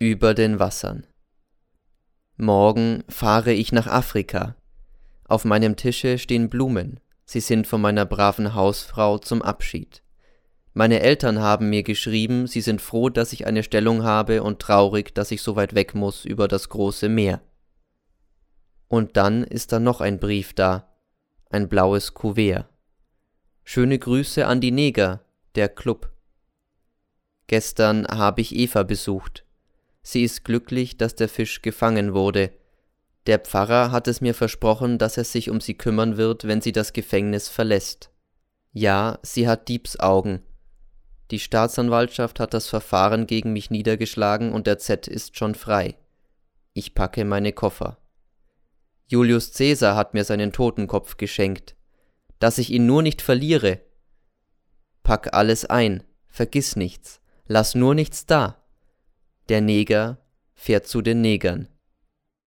über den Wassern. Morgen fahre ich nach Afrika. Auf meinem Tische stehen Blumen, sie sind von meiner braven Hausfrau zum Abschied. Meine Eltern haben mir geschrieben, sie sind froh, dass ich eine Stellung habe und traurig, dass ich so weit weg muss über das große Meer. Und dann ist da noch ein Brief da, ein blaues Kuvert. Schöne Grüße an die Neger, der Club. Gestern habe ich Eva besucht. Sie ist glücklich, dass der Fisch gefangen wurde. Der Pfarrer hat es mir versprochen, dass er sich um sie kümmern wird, wenn sie das Gefängnis verlässt. Ja, sie hat Diebsaugen. Die Staatsanwaltschaft hat das Verfahren gegen mich niedergeschlagen und der Z ist schon frei. Ich packe meine Koffer. Julius Cäsar hat mir seinen Totenkopf geschenkt. Dass ich ihn nur nicht verliere. Pack alles ein, vergiss nichts, lass nur nichts da. Der Neger fährt zu den Negern.